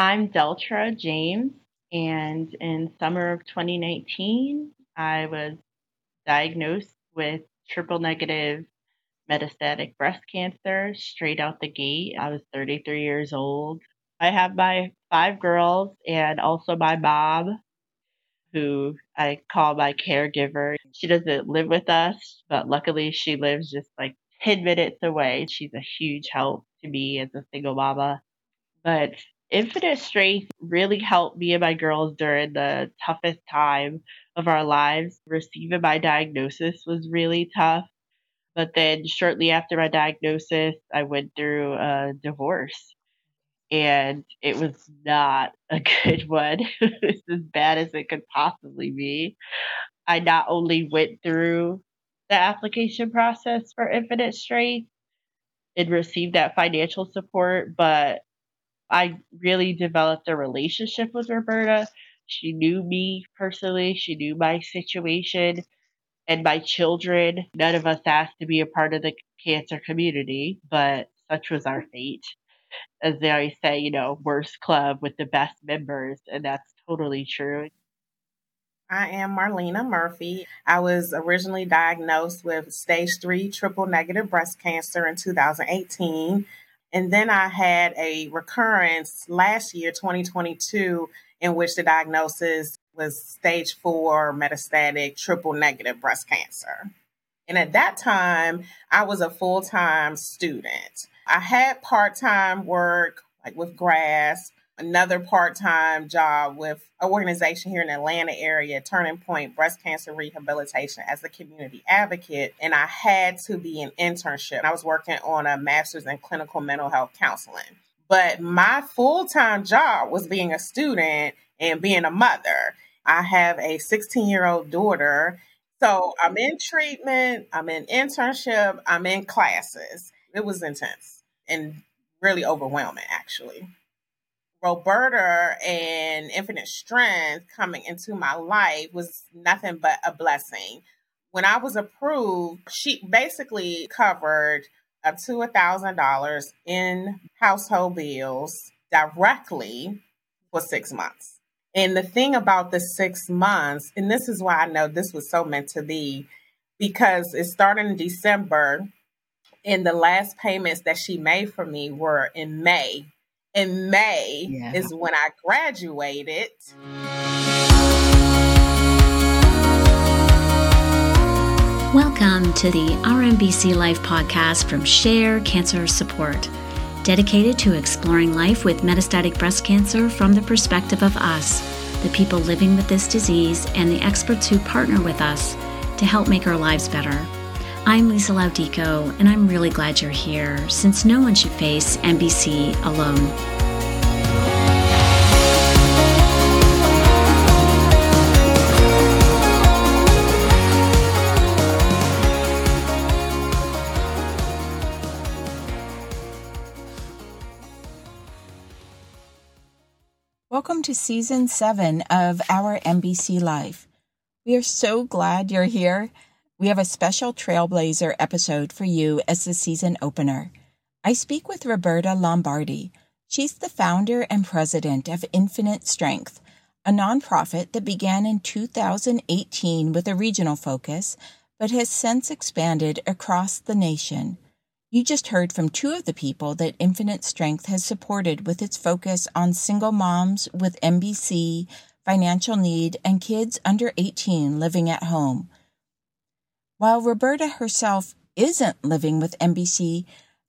I'm Deltra James, and in summer of 2019, I was diagnosed with triple negative metastatic breast cancer straight out the gate. I was 33 years old. I have my five girls and also my mom, who I call my caregiver. She doesn't live with us, but luckily she lives just like 10 minutes away. She's a huge help to me as a single mama. But Infinite Strength really helped me and my girls during the toughest time of our lives. Receiving my diagnosis was really tough. But then, shortly after my diagnosis, I went through a divorce. And it was not a good one. it's as bad as it could possibly be. I not only went through the application process for Infinite Strength and received that financial support, but I really developed a relationship with Roberta. She knew me personally, she knew my situation and my children. None of us asked to be a part of the cancer community, but such was our fate. As they always say, you know, worst club with the best members, and that's totally true. I am Marlena Murphy. I was originally diagnosed with stage three triple negative breast cancer in 2018. And then I had a recurrence last year, 2022, in which the diagnosis was stage four metastatic triple negative breast cancer. And at that time, I was a full time student. I had part time work, like with grass, another part time job with an organization here in the Atlanta area, Turning Point Breast Cancer Rehabilitation, as a community advocate. And I had to be an internship. I was working on a master's in clinical mental health counseling. But my full time job was being a student and being a mother. I have a 16 year old daughter. So I'm in treatment, I'm in internship, I'm in classes. It was intense and really overwhelming, actually. Roberta and Infinite Strength coming into my life was nothing but a blessing. When I was approved, she basically covered up to a thousand dollars in household bills directly for six months. And the thing about the six months, and this is why I know this was so meant to be, because it started in December, and the last payments that she made for me were in May in May yeah. is when I graduated. Welcome to the Our MBC Life podcast from Share Cancer Support, dedicated to exploring life with metastatic breast cancer from the perspective of us, the people living with this disease, and the experts who partner with us to help make our lives better. I'm Lisa Laudico, and I'm really glad you're here since no one should face MBC alone. Welcome to season seven of our MBC Life. We are so glad you're here we have a special Trailblazer episode for you as the season opener. I speak with Roberta Lombardi. She's the founder and president of Infinite Strength, a nonprofit that began in 2018 with a regional focus, but has since expanded across the nation. You just heard from two of the people that Infinite Strength has supported with its focus on single moms with MBC, financial need, and kids under 18 living at home. While Roberta herself isn't living with MBC,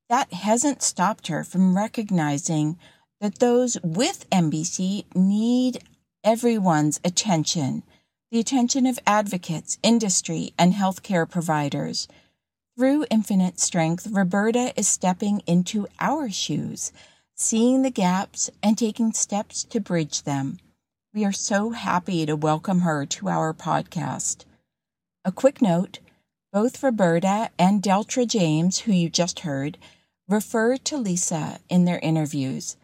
that hasn't stopped her from recognizing that those with MBC need everyone's attention, the attention of advocates, industry, and healthcare providers. Through Infinite Strength, Roberta is stepping into our shoes, seeing the gaps and taking steps to bridge them. We are so happy to welcome her to our podcast. A quick note both Roberta and Deltra James, who you just heard, refer to Lisa in their interviews.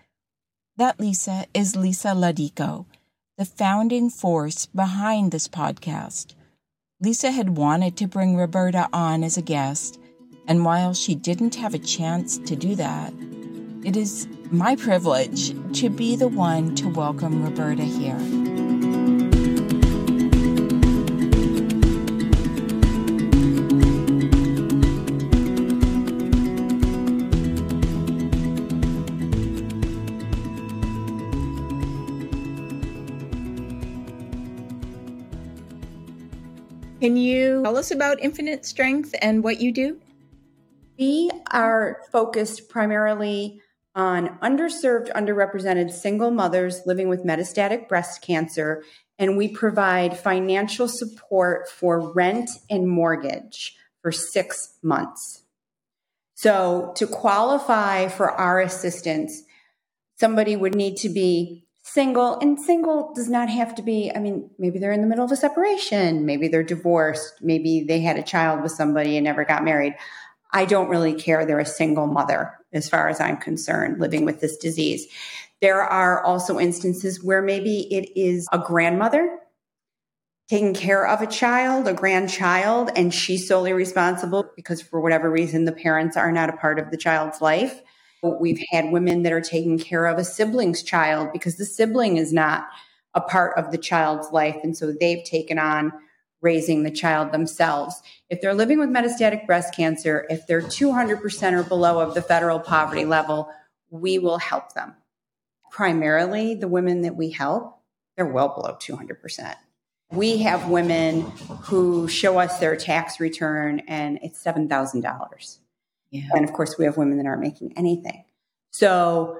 That Lisa is Lisa Laudico, the founding force behind this podcast. Lisa had wanted to bring Roberta on as a guest, and while she didn't have a chance to do that, it is my privilege to be the one to welcome Roberta here. Can you tell us about Infinite Strength and what you do? We are focused primarily on underserved, underrepresented single mothers living with metastatic breast cancer, and we provide financial support for rent and mortgage for six months. So, to qualify for our assistance, somebody would need to be single and single does not have to be i mean maybe they're in the middle of a separation maybe they're divorced maybe they had a child with somebody and never got married. I don't really care. They're a single mother as far as i'm concerned living with this disease. There are also instances where maybe it is a grandmother taking care of a child a grandchild and she's solely responsible because for whatever reason the parents are not a part of the child's life We've had women that are taking care of a sibling's child because the sibling is not a part of the child's life. And so they've taken on raising the child themselves. If they're living with metastatic breast cancer, if they're 200% or below of the federal poverty level, we will help them. Primarily, the women that we help, they're well below 200%. We have women who show us their tax return and it's $7,000. Yeah. And of course, we have women that aren't making anything. So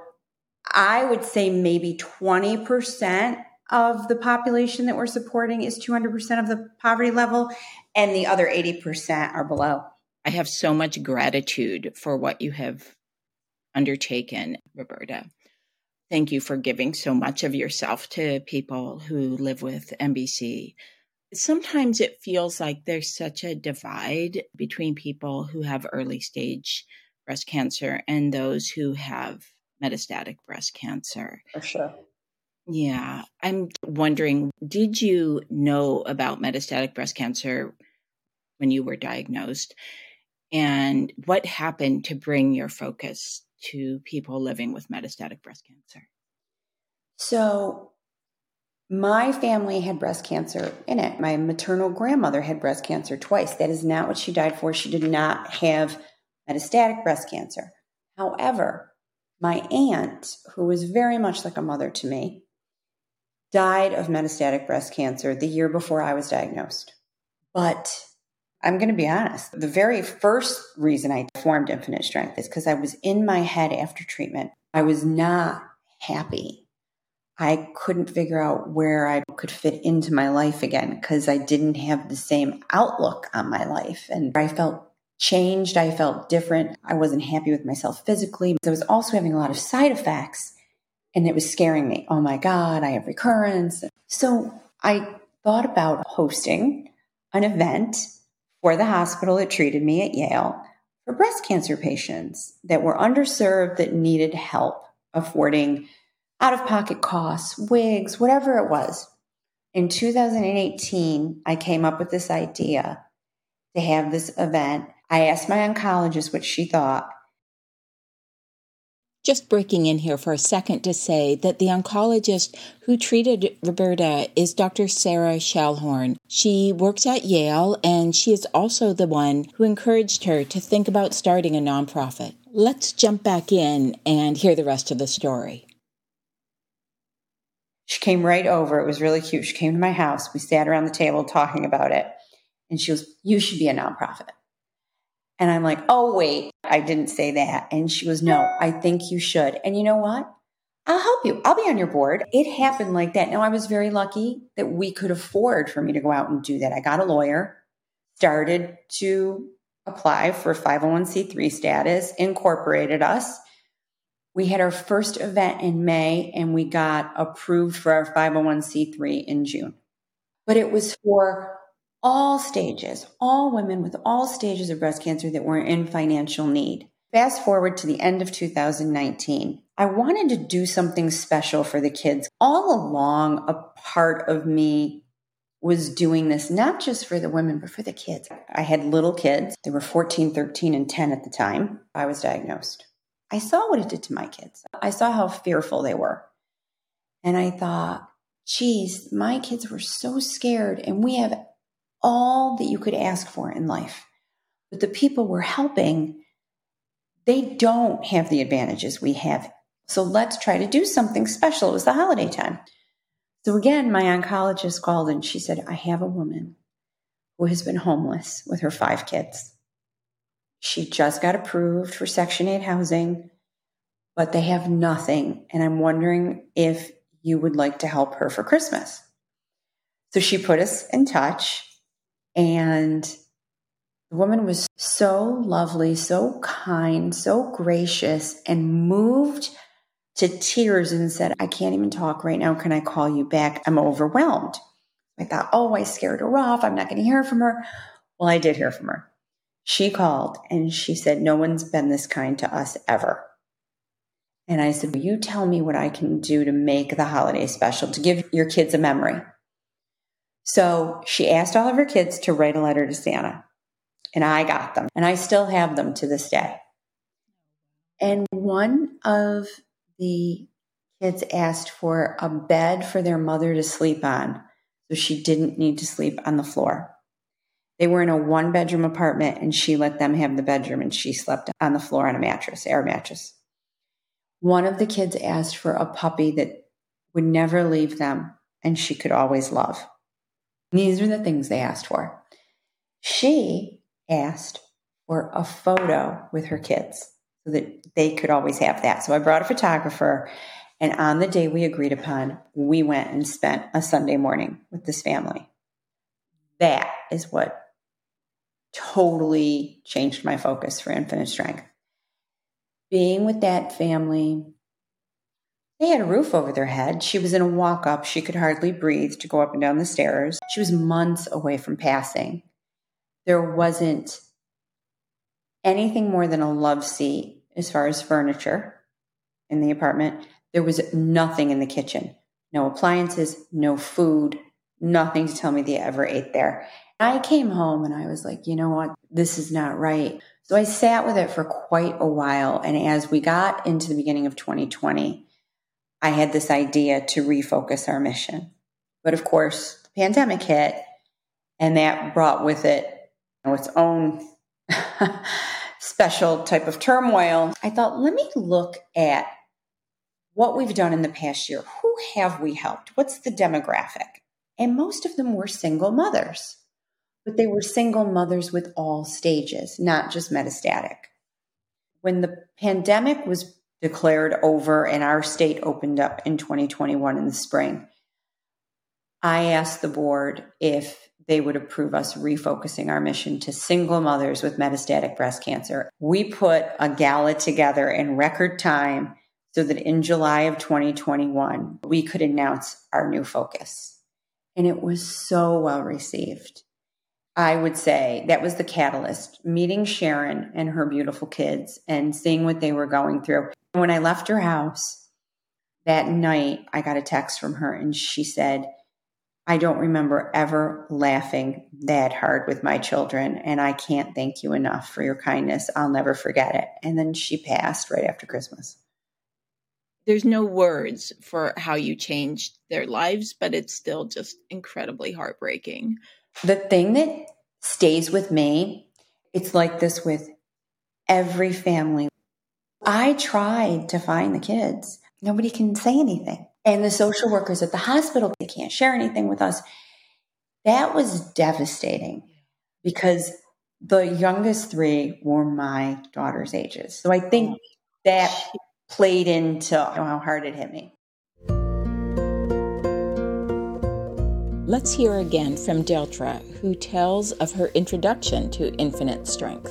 I would say maybe 20% of the population that we're supporting is 200% of the poverty level, and the other 80% are below. I have so much gratitude for what you have undertaken, Roberta. Thank you for giving so much of yourself to people who live with MBC sometimes it feels like there's such a divide between people who have early stage breast cancer and those who have metastatic breast cancer. For sure. Yeah. I'm wondering did you know about metastatic breast cancer when you were diagnosed? And what happened to bring your focus to people living with metastatic breast cancer? So, my family had breast cancer in it. My maternal grandmother had breast cancer twice. That is not what she died for. She did not have metastatic breast cancer. However, my aunt, who was very much like a mother to me, died of metastatic breast cancer the year before I was diagnosed. But I'm going to be honest, the very first reason I formed Infinite Strength is because I was in my head after treatment. I was not happy I couldn't figure out where I could fit into my life again because I didn't have the same outlook on my life. And I felt changed. I felt different. I wasn't happy with myself physically. I was also having a lot of side effects and it was scaring me. Oh my God, I have recurrence. So I thought about hosting an event for the hospital that treated me at Yale for breast cancer patients that were underserved that needed help affording out of pocket costs, wigs, whatever it was. In 2018, I came up with this idea to have this event. I asked my oncologist what she thought. Just breaking in here for a second to say that the oncologist who treated Roberta is Dr. Sarah Schallhorn. She works at Yale and she is also the one who encouraged her to think about starting a nonprofit. Let's jump back in and hear the rest of the story. She came right over. It was really cute. She came to my house. We sat around the table talking about it. And she goes, You should be a nonprofit. And I'm like, Oh, wait, I didn't say that. And she was, No, I think you should. And you know what? I'll help you. I'll be on your board. It happened like that. Now, I was very lucky that we could afford for me to go out and do that. I got a lawyer, started to apply for 501c3 status, incorporated us we had our first event in May and we got approved for our 501c3 in June. But it was for all stages, all women with all stages of breast cancer that were in financial need. Fast forward to the end of 2019. I wanted to do something special for the kids. All along, a part of me was doing this not just for the women, but for the kids. I had little kids. They were 14, 13, and 10 at the time I was diagnosed. I saw what it did to my kids. I saw how fearful they were. And I thought, geez, my kids were so scared, and we have all that you could ask for in life. But the people we're helping, they don't have the advantages we have. So let's try to do something special. It was the holiday time. So again, my oncologist called and she said, I have a woman who has been homeless with her five kids. She just got approved for Section 8 housing, but they have nothing. And I'm wondering if you would like to help her for Christmas. So she put us in touch, and the woman was so lovely, so kind, so gracious, and moved to tears and said, I can't even talk right now. Can I call you back? I'm overwhelmed. I thought, oh, I scared her off. I'm not going to hear from her. Well, I did hear from her. She called and she said, No one's been this kind to us ever. And I said, Will you tell me what I can do to make the holiday special, to give your kids a memory? So she asked all of her kids to write a letter to Santa. And I got them. And I still have them to this day. And one of the kids asked for a bed for their mother to sleep on so she didn't need to sleep on the floor. They were in a one bedroom apartment and she let them have the bedroom and she slept on the floor on a mattress, air mattress. One of the kids asked for a puppy that would never leave them and she could always love. These are the things they asked for. She asked for a photo with her kids so that they could always have that. So I brought a photographer, and on the day we agreed upon, we went and spent a Sunday morning with this family. That is what totally changed my focus for infinite strength being with that family, they had a roof over their head. She was in a walk up. She could hardly breathe to go up and down the stairs. She was months away from passing. There wasn't anything more than a love seat as far as furniture in the apartment. There was nothing in the kitchen no appliances, no food, nothing to tell me they ever ate there. I came home and I was like, you know what? This is not right. So I sat with it for quite a while. And as we got into the beginning of 2020, I had this idea to refocus our mission. But of course, the pandemic hit, and that brought with it you know, its own special type of turmoil. I thought, let me look at what we've done in the past year. Who have we helped? What's the demographic? And most of them were single mothers but they were single mothers with all stages, not just metastatic. When the pandemic was declared over and our state opened up in 2021 in the spring, I asked the board if they would approve us refocusing our mission to single mothers with metastatic breast cancer. We put a gala together in record time so that in July of 2021, we could announce our new focus. And it was so well received. I would say that was the catalyst meeting Sharon and her beautiful kids and seeing what they were going through. When I left her house that night, I got a text from her and she said, I don't remember ever laughing that hard with my children, and I can't thank you enough for your kindness. I'll never forget it. And then she passed right after Christmas. There's no words for how you changed their lives, but it's still just incredibly heartbreaking. The thing that stays with me, it's like this with every family. I tried to find the kids. Nobody can say anything. And the social workers at the hospital, they can't share anything with us. That was devastating because the youngest three were my daughter's ages. So I think oh. that played into how hard it hit me. Let's hear again from Deltra, who tells of her introduction to infinite strength.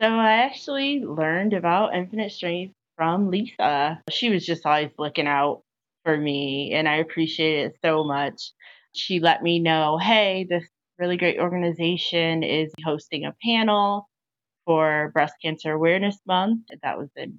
So I actually learned about infinite strength from Lisa. She was just always looking out for me, and I appreciate it so much. She let me know, hey, this really great organization is hosting a panel for Breast Cancer Awareness Month. That was in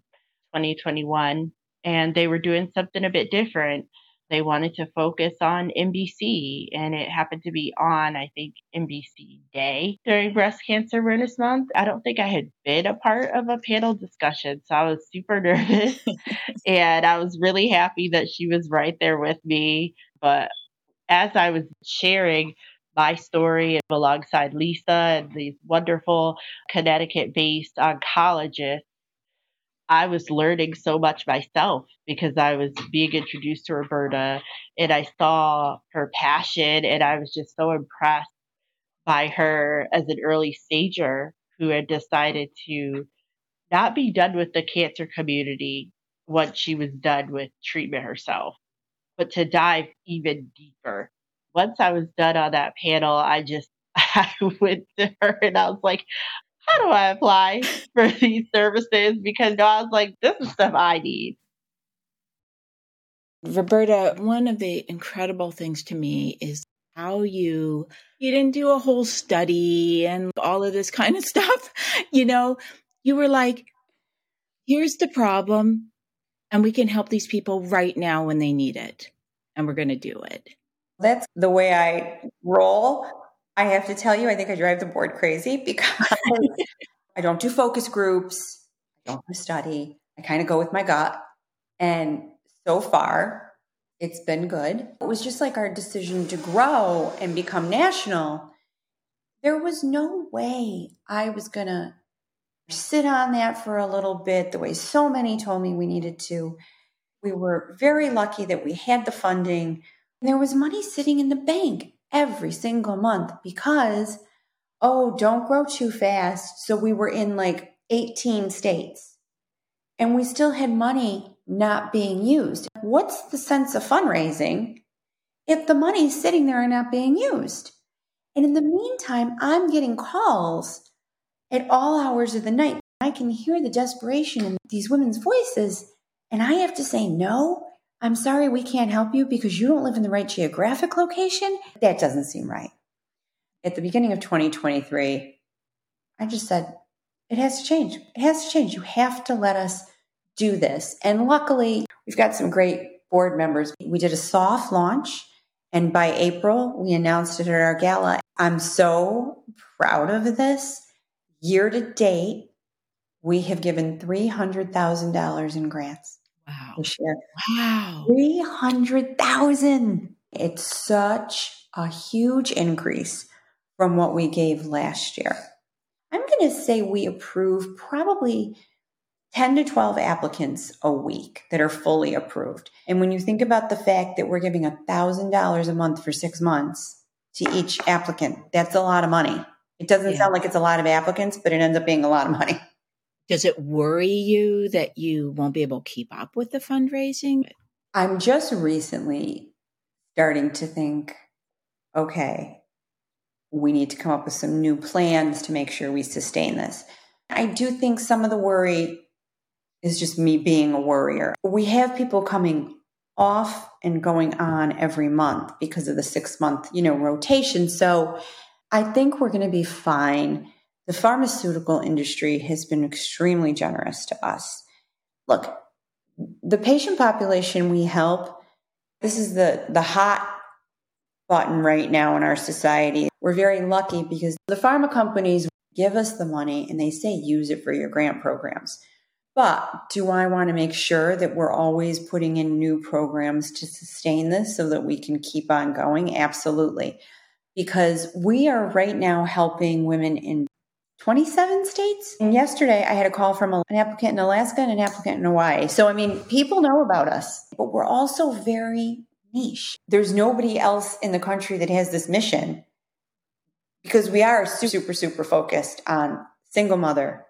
2021 and they were doing something a bit different. they wanted to focus on MBC, and it happened to be on, I think, MBC Day during Breast Cancer Awareness Month. I don't think I had been a part of a panel discussion, so I was super nervous. and I was really happy that she was right there with me. But as I was sharing, my story alongside Lisa and these wonderful Connecticut based oncologists I was learning so much myself because I was being introduced to Roberta and I saw her passion and I was just so impressed by her as an early stager who had decided to not be done with the cancer community once she was done with treatment herself, but to dive even deeper. Once I was done on that panel, I just I went to her and I was like, how do I apply for these services? Because I was like, this is stuff I need. Roberta, one of the incredible things to me is how you you didn't do a whole study and all of this kind of stuff. You know, you were like, here's the problem, and we can help these people right now when they need it. And we're going to do it. That's the way I roll. I have to tell you, I think I drive the board crazy because I don't do focus groups, I don't do study. I kind of go with my gut. And so far, it's been good. It was just like our decision to grow and become national. There was no way I was going to sit on that for a little bit the way so many told me we needed to. We were very lucky that we had the funding. There was money sitting in the bank every single month because, oh, don't grow too fast. So we were in like 18 states and we still had money not being used. What's the sense of fundraising if the money's sitting there and not being used? And in the meantime, I'm getting calls at all hours of the night. I can hear the desperation in these women's voices, and I have to say, no, I'm sorry we can't help you because you don't live in the right geographic location. That doesn't seem right. At the beginning of 2023, I just said, it has to change. It has to change. You have to let us do this. And luckily, we've got some great board members. We did a soft launch, and by April, we announced it at our gala. I'm so proud of this. Year to date, we have given $300,000 in grants. Wow. This year. Wow. 300,000. It's such a huge increase from what we gave last year. I'm going to say we approve probably 10 to 12 applicants a week that are fully approved. And when you think about the fact that we're giving $1,000 a month for six months to each applicant, that's a lot of money. It doesn't Yeah. sound like it's a lot of applicants, but it ends up being a lot of money. Does it worry you that you won't be able to keep up with the fundraising? I'm just recently starting to think okay, we need to come up with some new plans to make sure we sustain this. I do think some of the worry is just me being a worrier. We have people coming off and going on every month because of the 6 month, you know, rotation. So I think we're going to be fine. The pharmaceutical industry has been extremely generous to us. Look, the patient population we help, this is the, the hot button right now in our society. We're very lucky because the pharma companies give us the money and they say use it for your grant programs. But do I want to make sure that we're always putting in new programs to sustain this so that we can keep on going? Absolutely. Because we are right now helping women in 27 states. And yesterday I had a call from an applicant in Alaska and an applicant in Hawaii. So, I mean, people know about us, but we're also very niche. There's nobody else in the country that has this mission because we are super, super focused on single mother,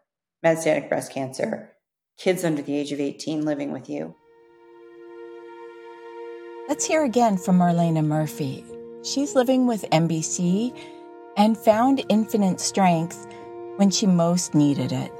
metastatic breast cancer, kids under the age of 18 living with you. Let's hear again from Marlena Murphy. She's living with MBC and found infinite strength when she most needed it.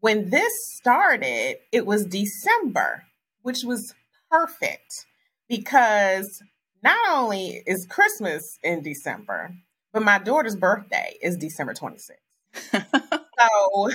When this started, it was December, which was perfect because not only is Christmas in December, but my daughter's birthday is December 26th. So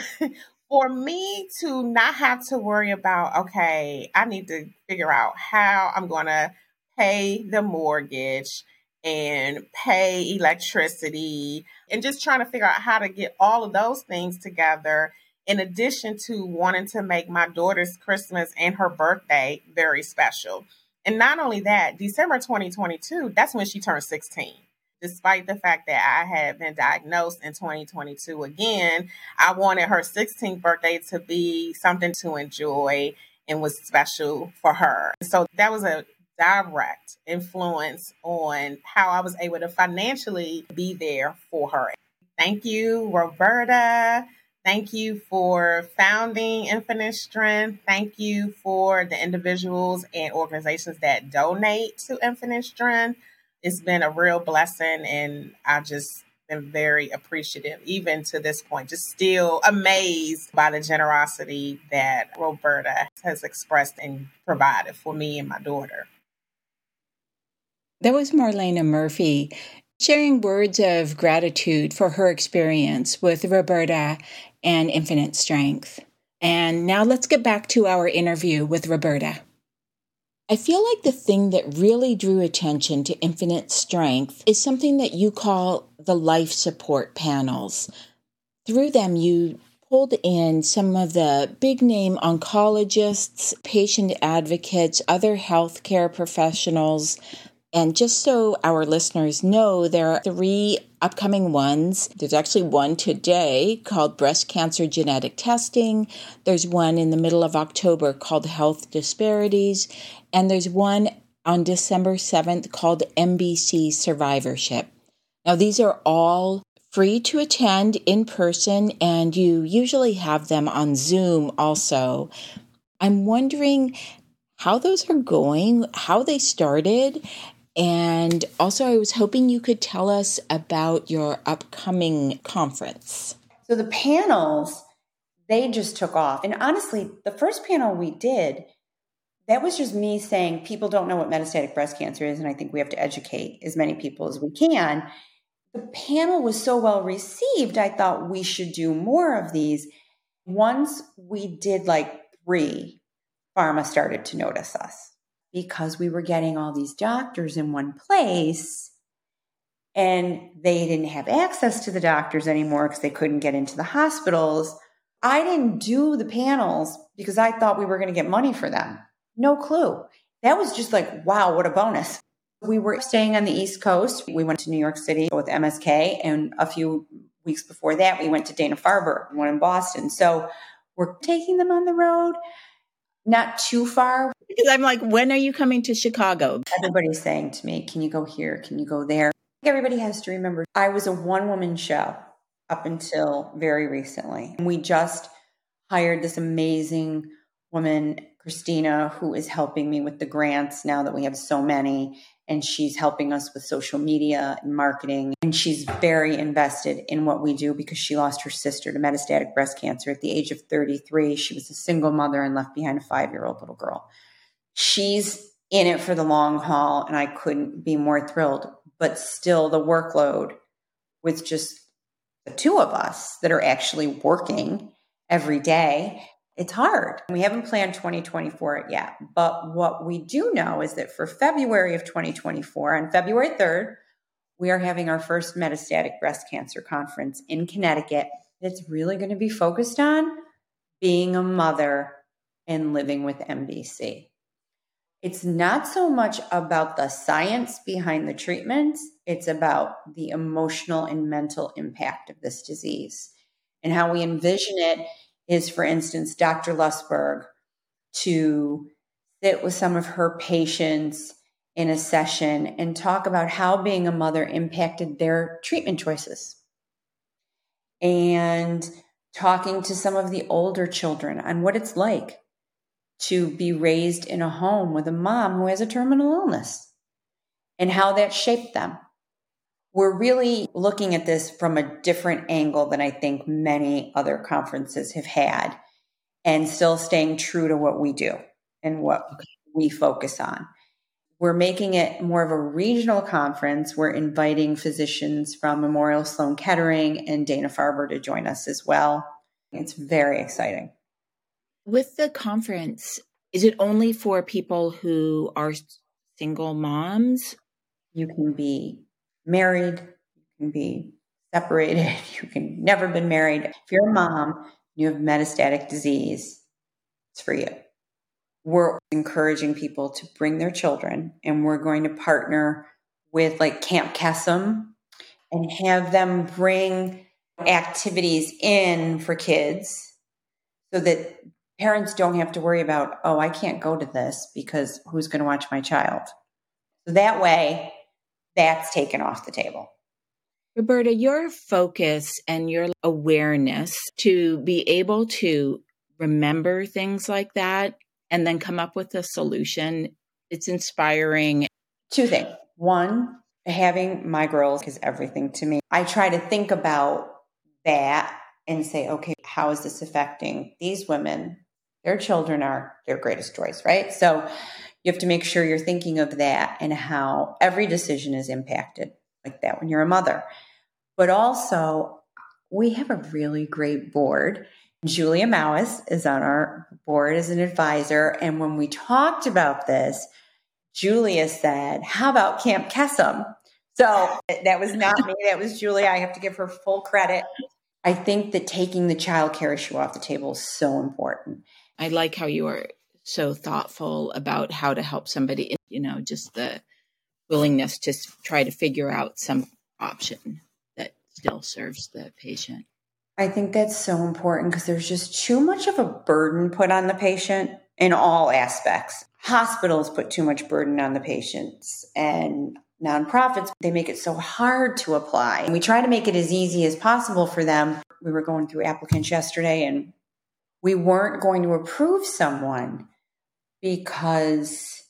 for me to not have to worry about, okay, I need to figure out how I'm going to pay the mortgage and pay electricity and just trying to figure out how to get all of those things together in addition to wanting to make my daughter's Christmas and her birthday very special. And not only that, December 2022, that's when she turned 16. Despite the fact that I had been diagnosed in 2022 again, I wanted her 16th birthday to be something to enjoy and was special for her. So that was a direct influence on how I was able to financially be there for her. Thank you, Roberta. Thank you for founding Infinite Strength. Thank you for the individuals and organizations that donate to Infinite Strength. It's been a real blessing, and I've just been very appreciative, even to this point, just still amazed by the generosity that Roberta has expressed and provided for me and my daughter. That was Marlena Murphy sharing words of gratitude for her experience with Roberta and Infinite Strength. And now let's get back to our interview with Roberta. I feel like the thing that really drew attention to Infinite Strength is something that you call the life support panels. Through them, you pulled in some of the big name oncologists, patient advocates, other healthcare professionals, and just so our listeners know, there are three upcoming ones. There's actually one today called Breast Cancer Genetic Testing. There's one in the middle of October called Health Disparities. And there's one on December 7th called MBC Survivorship. Now, these are all free to attend in person, and you usually have them on Zoom also. I'm wondering how those are going, how they started, and also, I was hoping you could tell us about your upcoming conference. So, the panels, they just took off. And honestly, the first panel we did, that was just me saying people don't know what metastatic breast cancer is, and I think we have to educate as many people as we can. The panel was so well received, I thought we should do more of these. Once we did like three, pharma started to notice us because we were getting all these doctors in one place and they didn't have access to the doctors anymore because they couldn't get into the hospitals. I didn't do the panels because I thought we were going to get money for them. No clue. That was just like, wow, what a bonus. We were staying on the East Coast. We went to New York City with MSK, and a few weeks before that, we went to Dana Farber, one in Boston. So we're taking them on the road not too far. Because I'm like, when are you coming to Chicago? Everybody's saying to me, can you go here? Can you go there? Everybody has to remember I was a one woman show up until very recently. We just hired this amazing woman, Christina, who is helping me with the grants now that we have so many and she's helping us with social media and marketing. And she's very invested in what we do because she lost her sister to metastatic breast cancer at the age of 33. She was a single mother and left behind a five year old little girl. She's in it for the long haul, and I couldn't be more thrilled. But still, the workload with just the two of us that are actually working every day it's hard. We haven't planned 2024 yet, but what we do know is that for February of 2024, on February 3rd, we are having our first metastatic breast cancer conference in Connecticut. It's really going to be focused on being a mother and living with MBC. It's not so much about the science behind the treatments, it's about the emotional and mental impact of this disease and how we envision it is, for instance, Dr. Lustberg to sit with some of her patients in a session and talk about how being a mother impacted their treatment choices. And talking to some of the older children on what it's like to be raised in a home with a mom who has a terminal illness and how that shaped them we're really looking at this from a different angle than I think many other conferences have had and still staying true to what we do and what we focus on. We're making it more of a regional conference. We're inviting physicians from Memorial Sloan Kettering and Dana Farber to join us as well. It's very exciting. With the conference, is it only for people who are single moms? You can be married, you can be separated, you can never been married. If you're a mom, you have metastatic disease, it's for you. We're encouraging people to bring their children, and we're going to partner with like Camp Kesem and have them bring activities in for kids so that parents don't have to worry about, oh, I can't go to this because who's going to watch my child? So that way, that's taken off the table. Roberta, your focus and your awareness to be able to remember things like that and then come up with a solution, it's inspiring. Two things. One, having my girls is everything to me. I try to think about that and say, okay, how is this affecting these women? Their children are their greatest joys, right? So you have to make sure you're thinking of that and how every decision is impacted like that when you're a mother. But also, we have a really great board. Julia Maues is on our board as an advisor. And when we talked about this, Julia said, How about Camp Kesem? So that was not me, that was Julia. I have to give her full credit. I think that taking the child care issue off the table is so important. I like how you are so thoughtful about how to help somebody, you know, just the willingness to try to figure out some option that still serves the patient. I think that's so important because there's just too much of a burden put on the patient in all aspects. Hospitals put too much burden on the patients and nonprofits, they make it so hard to apply. We try to make it as easy as possible for them. We were going through applicants yesterday and we weren't going to approve someone because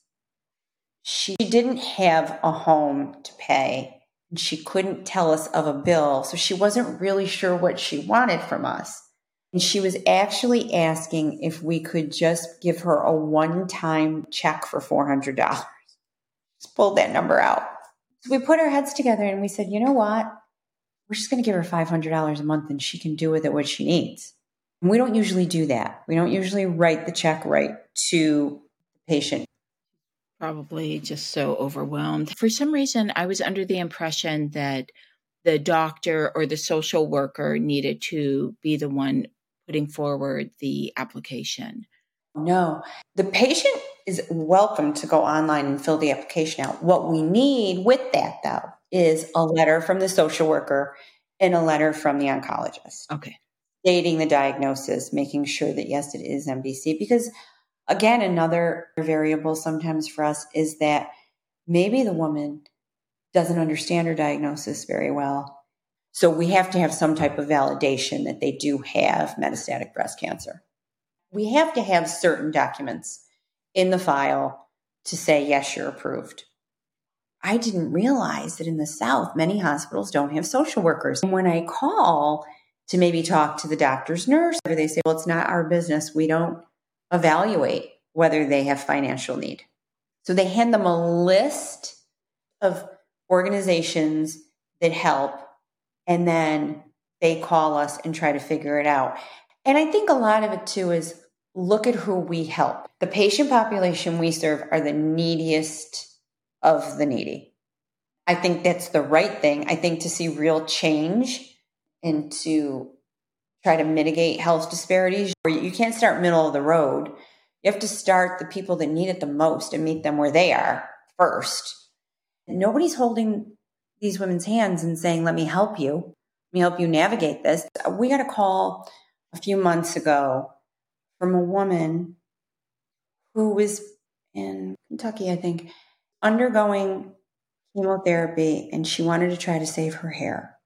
she didn't have a home to pay. And she couldn't tell us of a bill. So she wasn't really sure what she wanted from us. And she was actually asking if we could just give her a one time check for $400. Just pulled that number out. So we put our heads together and we said, you know what? We're just going to give her $500 a month and she can do with it what she needs. We don't usually do that. We don't usually write the check right to the patient. Probably just so overwhelmed. For some reason, I was under the impression that the doctor or the social worker needed to be the one putting forward the application. No, the patient is welcome to go online and fill the application out. What we need with that, though, is a letter from the social worker and a letter from the oncologist. Okay. Stating the diagnosis, making sure that yes, it is MBC. Because again, another variable sometimes for us is that maybe the woman doesn't understand her diagnosis very well. So we have to have some type of validation that they do have metastatic breast cancer. We have to have certain documents in the file to say, yes, you're approved. I didn't realize that in the South, many hospitals don't have social workers. And when I call to maybe talk to the doctor's nurse, or they say, well, it's not our business. We don't evaluate whether they have financial need. So they hand them a list of organizations that help, and then they call us and try to figure it out. And I think a lot of it too is look at who we help. The patient population we serve are the neediest of the needy. I think that's the right thing. I think to see real change and to try to mitigate health disparities, you can't start middle of the road. You have to start the people that need it the most and meet them where they are first. Nobody's holding these women's hands and saying, Let me help you. Let me help you navigate this. We got a call a few months ago from a woman who was in Kentucky, I think, undergoing chemotherapy and she wanted to try to save her hair.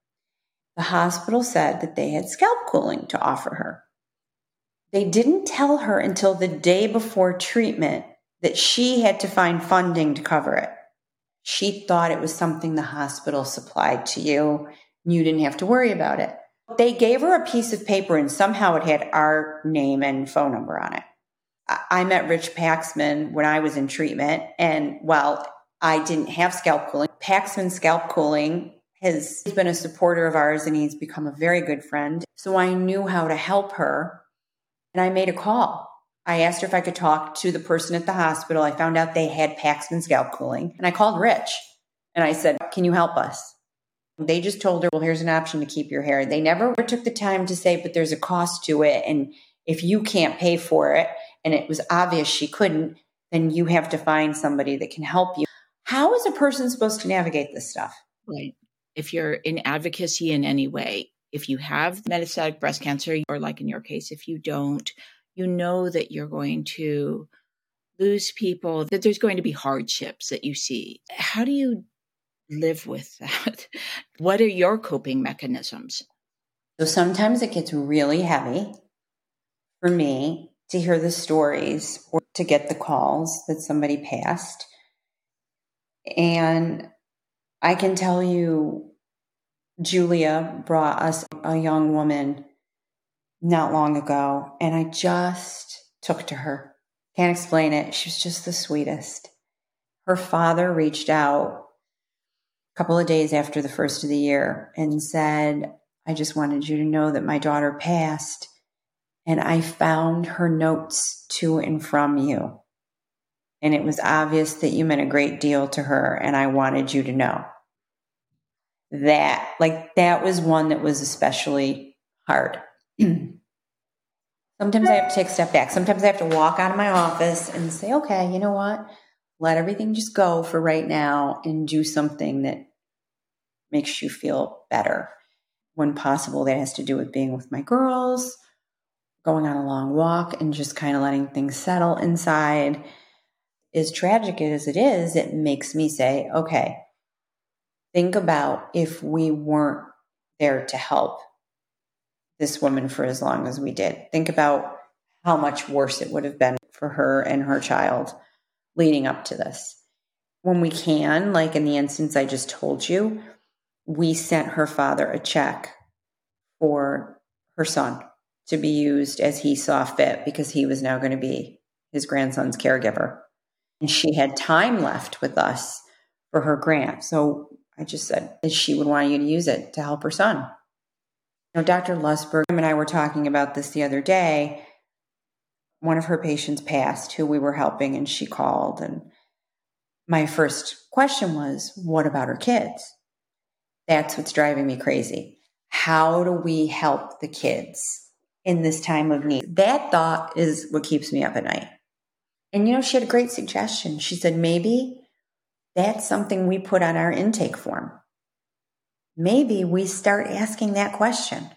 The hospital said that they had scalp cooling to offer her. They didn't tell her until the day before treatment that she had to find funding to cover it. She thought it was something the hospital supplied to you. And You didn't have to worry about it. They gave her a piece of paper and somehow it had our name and phone number on it. I met Rich Paxman when I was in treatment. And while I didn't have scalp cooling, Paxman Scalp Cooling has been a supporter of ours and he's become a very good friend. So I knew how to help her and I made a call. I asked her if I could talk to the person at the hospital. I found out they had Paxman scalp cooling and I called Rich and I said, Can you help us? They just told her, Well, here's an option to keep your hair. They never took the time to say, But there's a cost to it. And if you can't pay for it, and it was obvious she couldn't, then you have to find somebody that can help you. How is a person supposed to navigate this stuff? Right if you're in advocacy in any way, if you have metastatic breast cancer, or like in your case, if you don't, you know that you're going to lose people, that there's going to be hardships that you see. How do you live with that? What are your coping mechanisms? So sometimes it gets really heavy for me to hear the stories or to get the calls that somebody passed. And I can tell you, Julia brought us a young woman not long ago, and I just took to her. Can't explain it. She was just the sweetest. Her father reached out a couple of days after the first of the year and said, I just wanted you to know that my daughter passed, and I found her notes to and from you. And it was obvious that you meant a great deal to her, and I wanted you to know that. Like, that was one that was especially hard. Sometimes I have to take a step back. Sometimes I have to walk out of my office and say, okay, you know what? Let everything just go for right now and do something that makes you feel better. When possible, that has to do with being with my girls, going on a long walk, and just kind of letting things settle inside as tragic as it is, it makes me say, okay, think about if we weren't there to help this woman for as long as we did. Think about how much worse it would have been for her and her child leading up to this. When we can, like in the instance I just told you, we sent her father a check for her son to be used as he saw fit because he was now going to be his grandson's caregiver and she had time left with us for her grant. So I just said that she would want you to use it to help her son. Know, Dr. Lustberg and I were talking about this the other day. One of her patients passed who we were helping, and she called. And my first question was, What about her kids? That's what's driving me crazy. How do we help the kids in this time of need? That thought is what keeps me up at night. And you know, she had a great suggestion. She said, maybe that's something we put on our intake form. Maybe we start asking that question.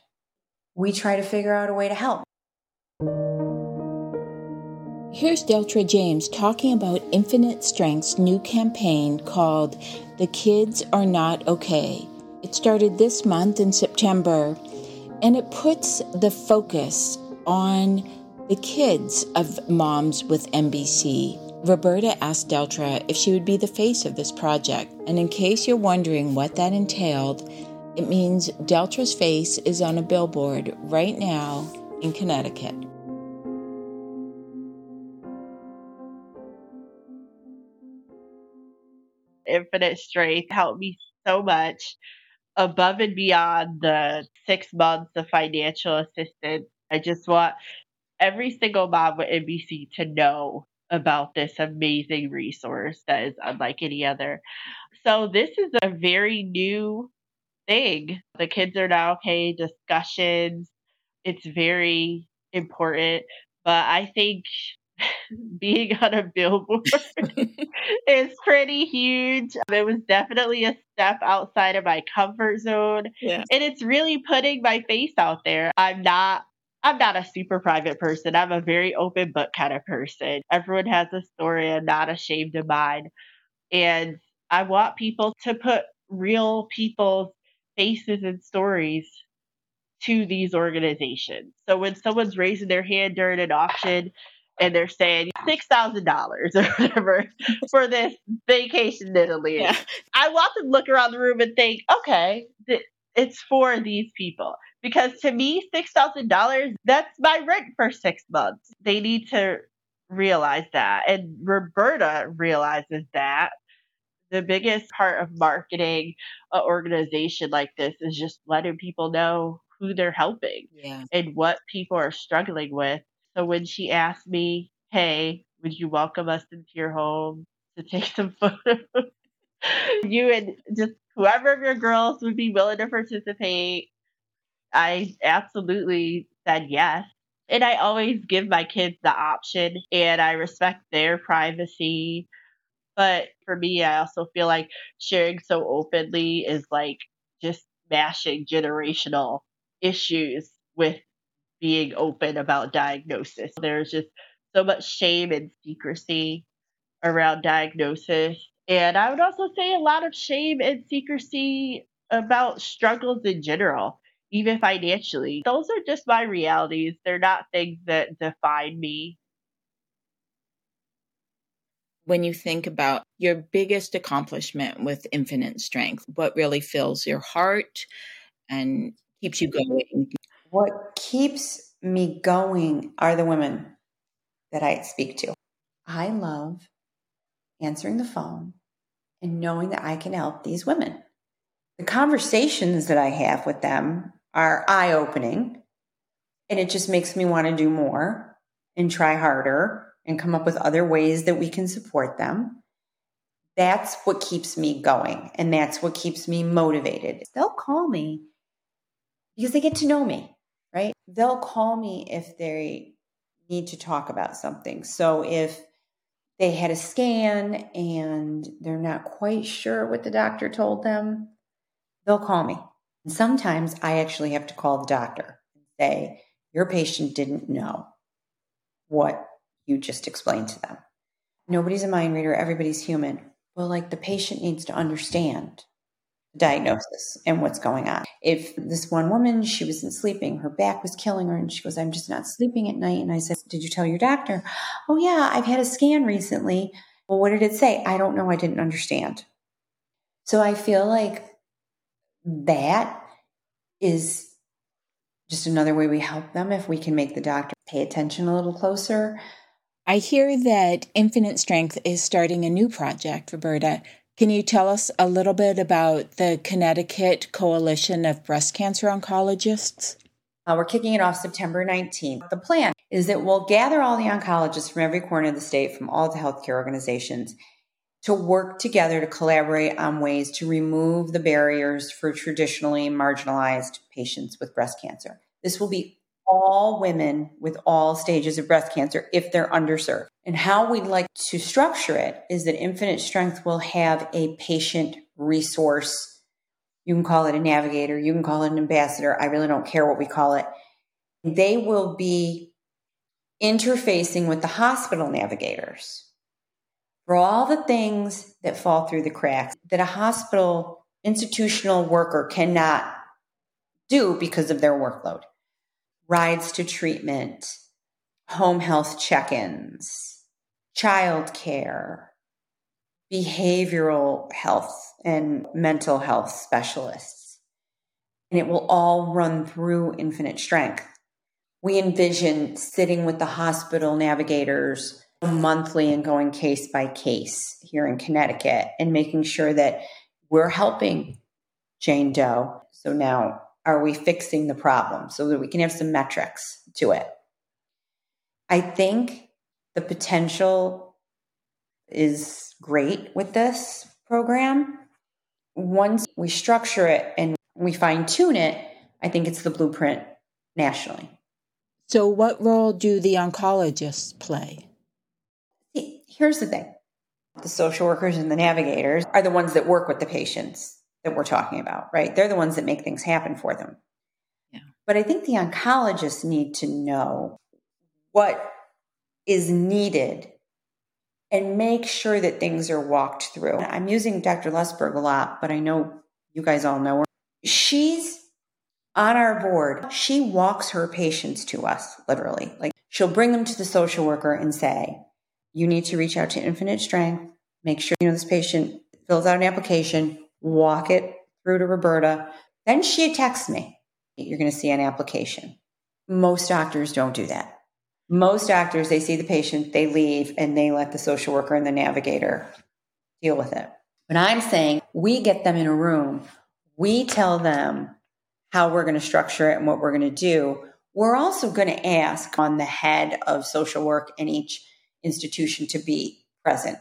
We try to figure out a way to help. Here's Deltra James talking about Infinite Strength's new campaign called The Kids Are Not Okay. It started this month in September, and it puts the focus on the kids of Moms with MBC. Roberta asked Deltra if she would be the face of this project, and in case you're wondering what that entailed, it means Deltra's face is on a billboard right now in Connecticut. Infinite Strength helped me so much above and beyond the six months of financial assistance. I just want every single mom with MBC to know about this amazing resource that is unlike any other. So, this is a very new thing. The kids are now okay, discussions. It's very important. But I think being on a billboard is pretty huge. It was definitely a step outside of my comfort zone. Yeah. And it's really putting my face out there. I'm not I'm not a super private person. I'm a very open book kind of person. Everyone has a story. I'm not ashamed of mine. And I want people to put real people's faces and stories to these organizations. So when someone's raising their hand during an auction and they're saying six thousand dollars or whatever for this vacation in Italy, yeah. I want them to look around the room and think, okay, th- it's for these people. Because to me, $6,000, that's my rent for six months. They need to realize that. And Roberta realizes that. The biggest part of marketing an organization like this is just letting people know who they're helping Yeah. and what people are struggling with. So when she asked me, Hey, would you welcome us into your home to take some photos? you and just whoever of your girls would be willing to participate. I absolutely said yes. And I always give my kids the option and I respect their privacy. But for me, I also feel like sharing so openly is like just mashing generational issues with being open about diagnosis. There's just so much shame and secrecy around diagnosis. And I would also say a lot of shame and secrecy about struggles in general, even financially. Those are just my realities. They're not things that define me. When you think about your biggest accomplishment with infinite strength, what really fills your heart and keeps you going? What keeps me going are the women that I speak to. I love answering the phone and knowing that I can help these women. The conversations that I have with them are eye opening, and it just makes me want to do more and try harder and come up with other ways that we can support them. That's what keeps me going, and that's what keeps me motivated. They'll call me because they get to know me, right? They'll call me if they need to talk about something. So if they had a scan and they're not quite sure what the doctor told them, they'll call me. And sometimes I actually have to call the doctor and say, Your patient didn't know what you just explained to them. Nobody's a mind reader, everybody's human. Well, like the patient needs to understand the diagnosis and what's going on. If this one woman, she wasn't sleeping, her back was killing her, and she goes, I'm just not sleeping at night. And I said, Did you tell your doctor? Oh, yeah, I've had a scan recently. Well, what did it say? I don't know. I didn't understand. So I feel like that is just another way we help them if we can make the doctor pay attention a little closer. I hear that Infinite Strength is starting a new project, Roberta. Can you tell us a little bit about the Connecticut Coalition of Breast Cancer Oncologists? Uh, we're kicking it off September 19th. The plan is that we'll gather all the oncologists from every corner of the state, from all the healthcare organizations, to work together to collaborate on ways to remove the barriers for traditionally marginalized patients with breast cancer. This will be all women with all stages of breast cancer if they're underserved. And how we'd like to structure it is that Infinite Strength will have a patient resource. You can call it a navigator, you can call it an ambassador. I really don't care what we call it. They will be interfacing with the hospital navigators for all the things that fall through the cracks that a hospital institutional worker cannot do because of their workload rides to treatment, home health check ins, childcare, behavioral health, and mental health specialists. And it will all run through Infinite Strength. We envision sitting with the hospital navigators monthly and going case by case here in Connecticut and making sure that we're helping Jane Doe. So now, are we fixing the problem so that we can have some metrics to it? I think the potential is great with this program. Once we structure it and we fine tune it, I think it's the blueprint nationally. So, what role do the oncologists play? Here's the thing the social workers and the navigators are the ones that work with the patients that we're talking about, right? They're the ones that make things happen for them. Yeah. But I think the oncologists need to know what is needed and make sure that things are walked through. I'm using Dr. Lustberg a lot, but I know you guys all know her. She's on our board. She walks her patients to us, literally. Like she'll bring them to the social worker and say, you need to reach out to Infinite Strength, make sure you know this patient fills out an application, walk it through to Roberta. Then she texts me, you're going to see an application. Most doctors don't do that. Most doctors, they see the patient, they leave, and they let the social worker and the navigator deal with it. But I'm saying we get them in a room, we tell them how we're going to structure it and what we're going to do. We're also going to ask on the head of social work in each institution to be present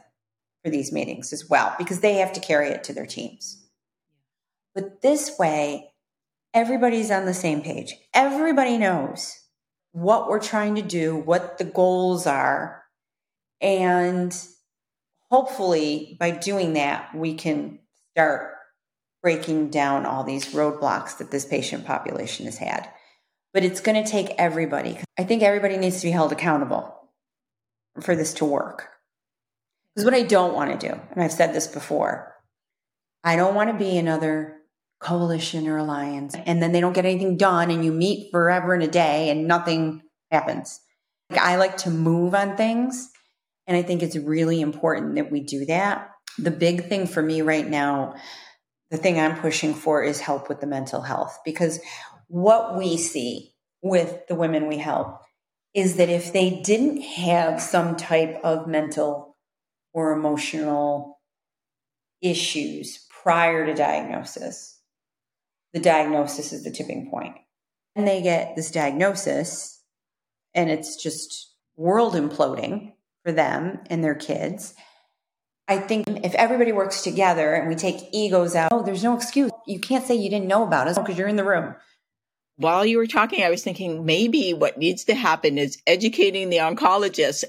for these meetings as well, because they have to carry it to their teams. But this way, everybody's on the same page. Everybody knows what we're trying to do, what the goals are. And hopefully, by doing that, we can start breaking down all these roadblocks that this patient population has had. But it's going to take everybody. I think everybody needs to be held accountable for this to work. Because what I don't want to do, and I've said this before, I don't want to be another coalition or alliance and then they don't get anything done and you meet forever and a day and nothing happens. Like, I like to move on things and I think it's really important that we do that. The big thing for me right now, the thing I'm pushing for is help with the mental health because what we see with the women we help is that if they didn't have some type of mental or emotional issues prior to diagnosis, the diagnosis is the tipping point. And they get this diagnosis, and it's just world imploding for them and their kids. I think if everybody works together and we take egos out, oh, there's no excuse. You can't say you didn't know about us because you're in the room. While you were talking, I was thinking maybe what needs to happen is educating the oncologists.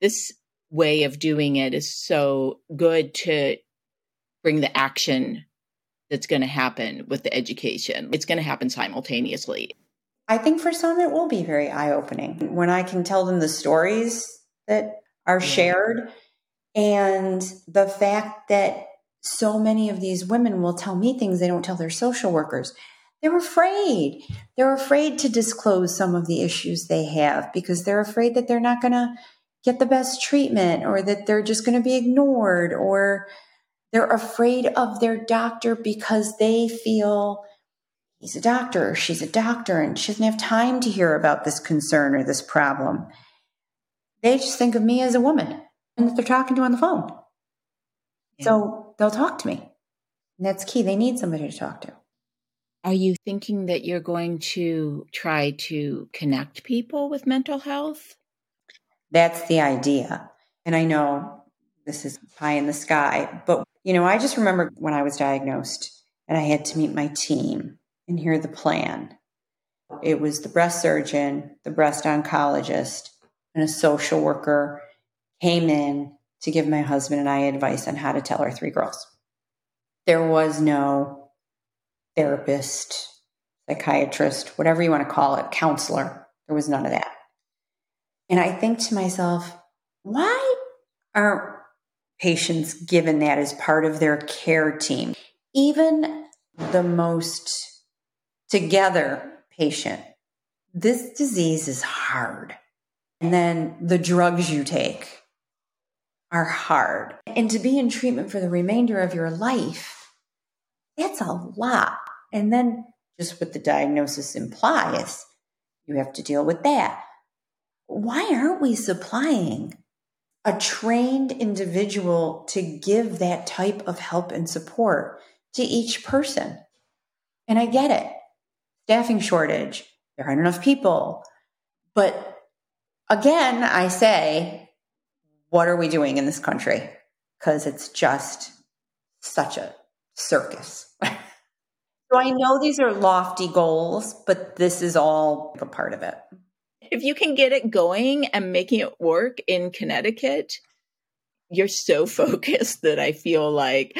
This way of doing it is so good to bring the action that's going to happen with the education. It's going to happen simultaneously. I think for some it will be very eye opening when I can tell them the stories that are shared and the fact that so many of these women will tell me things they don't tell their social workers. They're afraid. They're afraid to disclose some of the issues they have because they're afraid that they're not going to get the best treatment or that they're just going to be ignored or they're afraid of their doctor because they feel he's a doctor, she's a doctor, and she doesn't have time to hear about this concern or this problem. They just think of me as a woman and that they're talking to on the phone. Yeah. So they'll talk to me. And that's key. They need somebody to talk to. Are you thinking that you're going to try to connect people with mental health? That's the idea. And I know this is pie in the sky, but you know, I just remember when I was diagnosed and I had to meet my team and hear the plan. It was the breast surgeon, the breast oncologist, and a social worker came in to give my husband and I advice on how to tell our three girls. There was no therapist, psychiatrist, whatever you want to call it, counselor. There was none of that. And I think to myself, why aren't patients given that as part of their care team. Even the most together patient, this disease is hard. And then the drugs you take are hard. And to be in treatment for the remainder of your life, that's a lot. And then just what the diagnosis implies, you have to deal with that. Why aren't we supplying a trained individual to give that type of help and support to each person. And I get it. Staffing shortage, there aren't enough people. But again, I say, what are we doing in this country? Because it's just such a circus. So I know these are lofty goals, but this is all a part of it if you can get it going and making it work in Connecticut, you're so focused that I feel like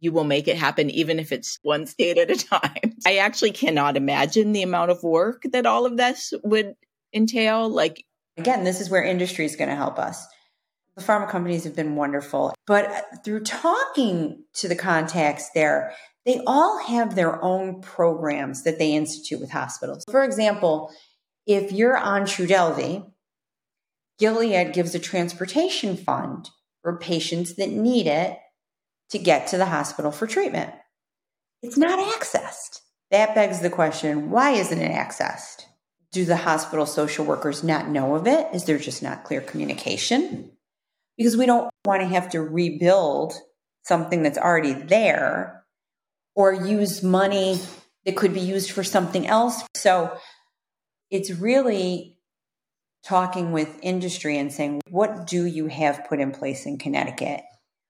you will make it happen, even if it's one state at a time. I actually cannot imagine the amount of work that all of this would entail. Like, again, this is where industry is going to help us. The pharma companies have been wonderful, but through talking to the contacts there, they all have their own programs that they institute with hospitals. For example, if you're on Trodelvy, Gilead gives a transportation fund for patients that need it to get to the hospital for treatment. It's not accessed. That begs the question why isn't it accessed? Do the hospital social workers not know of it? Is there just not clear communication? Because we don't want to have to rebuild something that's already there or use money that could be used for something else. So it's really talking with industry and saying, what do you have put in place in Connecticut?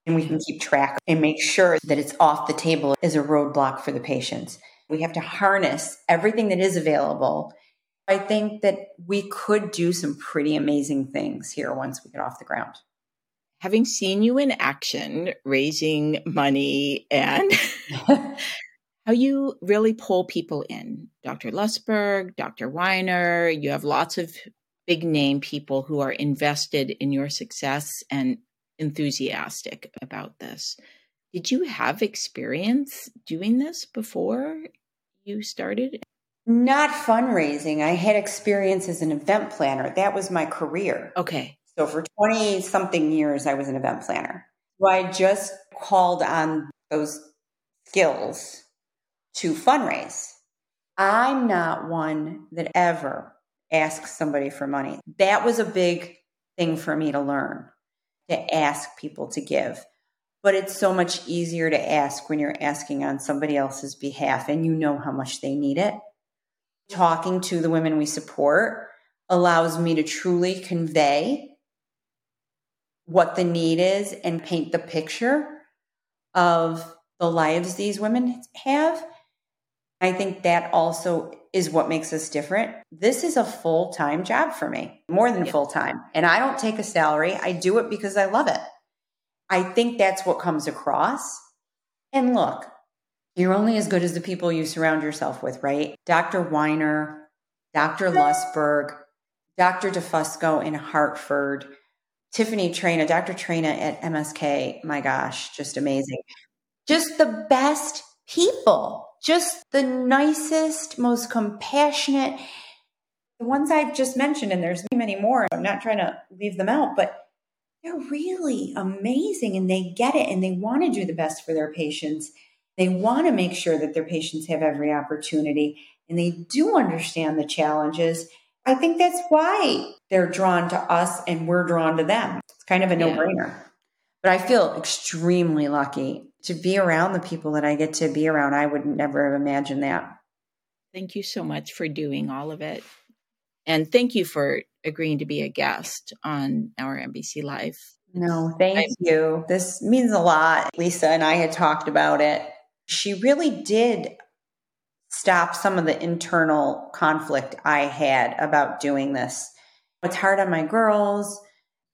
And we can keep track and make sure that it's off the table as a roadblock for the patients. We have to harness everything that is available. I think that we could do some pretty amazing things here once we get off the ground. Having seen you in action, raising money and how you really pull people in. Dr. Lustberg, Dr. Weiner, you have lots of big name people who are invested in your success and enthusiastic about this. Did you have experience doing this before you started? Not fundraising. I had experience as an event planner. That was my career. Okay. So for 20 something years, I was an event planner. So I just called on those skills to fundraise. I'm not one that ever asks somebody for money. That was a big thing for me to learn to ask people to give. But it's so much easier to ask when you're asking on somebody else's behalf and you know how much they need it. Talking to the women we support allows me to truly convey what the need is and paint the picture of the lives these women have. I think that also is what makes us different. This is a full time job for me, more than yeah. full time. And I don't take a salary, I do it because I love it. I think that's what comes across. And look, you're only as good as the people you surround yourself with, right? Dr. Weiner, Dr. Lustberg, Dr. DeFusco in Hartford, Tiffany Traina, Dr. Traina at MSK. My gosh, just amazing. Just the best people just the nicest, most compassionate. The ones I've just mentioned, and there's many more. I'm not trying to leave them out, but they're really amazing and they get it and they want to do the best for their patients. They want to make sure that their patients have every opportunity and they do understand the challenges. I think that's why they're drawn to us and we're drawn to them. It's kind of a no brainer. Yeah. But I feel extremely lucky to be around the people that I get to be around. I would never have imagined that. Thank you so much for doing all of it. And thank you for agreeing to be a guest on our MBC Life. No, thank I, you. This means a lot. Lisa and I had talked about it. She really did stop some of the internal conflict I had about doing this. It's hard on my girls.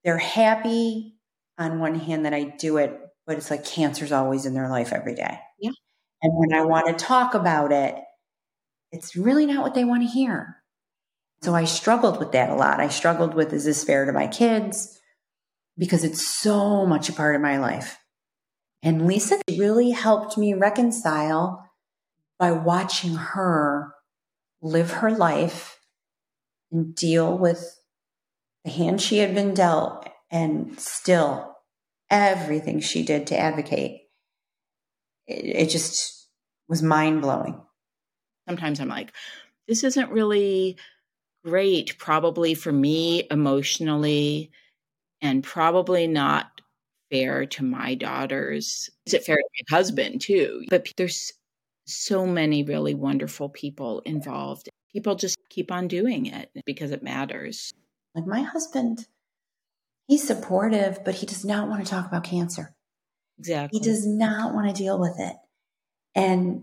They're happy on one hand that I do it, but it's like cancer's always in their life every day. Yeah. And when I want to talk about it, it's really not what they want to hear. So I struggled with that a lot. I struggled with is this fair to my kids? Because it's so much a part of my life. And Lisa really helped me reconcile by watching her live her life and deal with the hand she had been dealt and still everything she did to advocate. It, it just was mind blowing. Sometimes I'm like, this isn't really great, probably for me emotionally, and probably not fair to my daughters. Is it fair to my husband too? But there's so many really wonderful people involved. People just keep on doing it because it matters. Like my husband He's supportive, but he does not want to talk about cancer. Exactly. He does not want to deal with it. And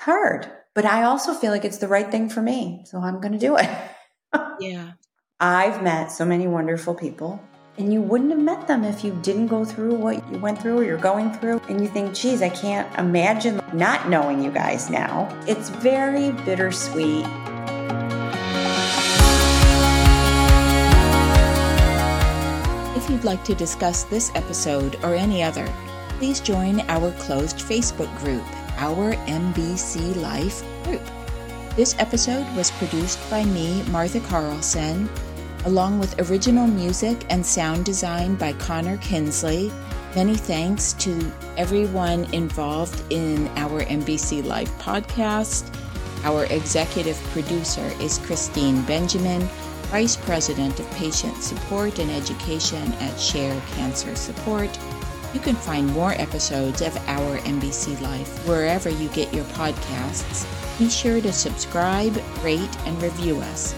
hard, but I also feel like it's the right thing for me. So I'm going to do it. yeah. I've met so many wonderful people, and you wouldn't have met them if you didn't go through what you went through or you're going through. And you think, geez, I can't imagine not knowing you guys now. It's very bittersweet If you'd like to discuss this episode or any other, please join our closed Facebook group, our MBC Life group. This episode was produced by me, Martha Carlson, along with original music and sound design by Connor Kinsley. Many thanks to everyone involved in our MBC Life podcast. Our executive producer is Christine Benjamin. Vice President of Patient Support and Education at Share Cancer Support. You can find more episodes of Our MBC Life wherever you get your podcasts. Be sure to subscribe, rate, and review us.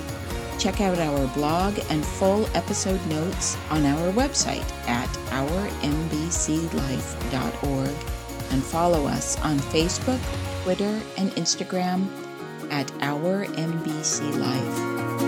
Check out our blog and full episode notes on our website at ourmbclife.org and follow us on Facebook, Twitter, and Instagram at Our MBC Life.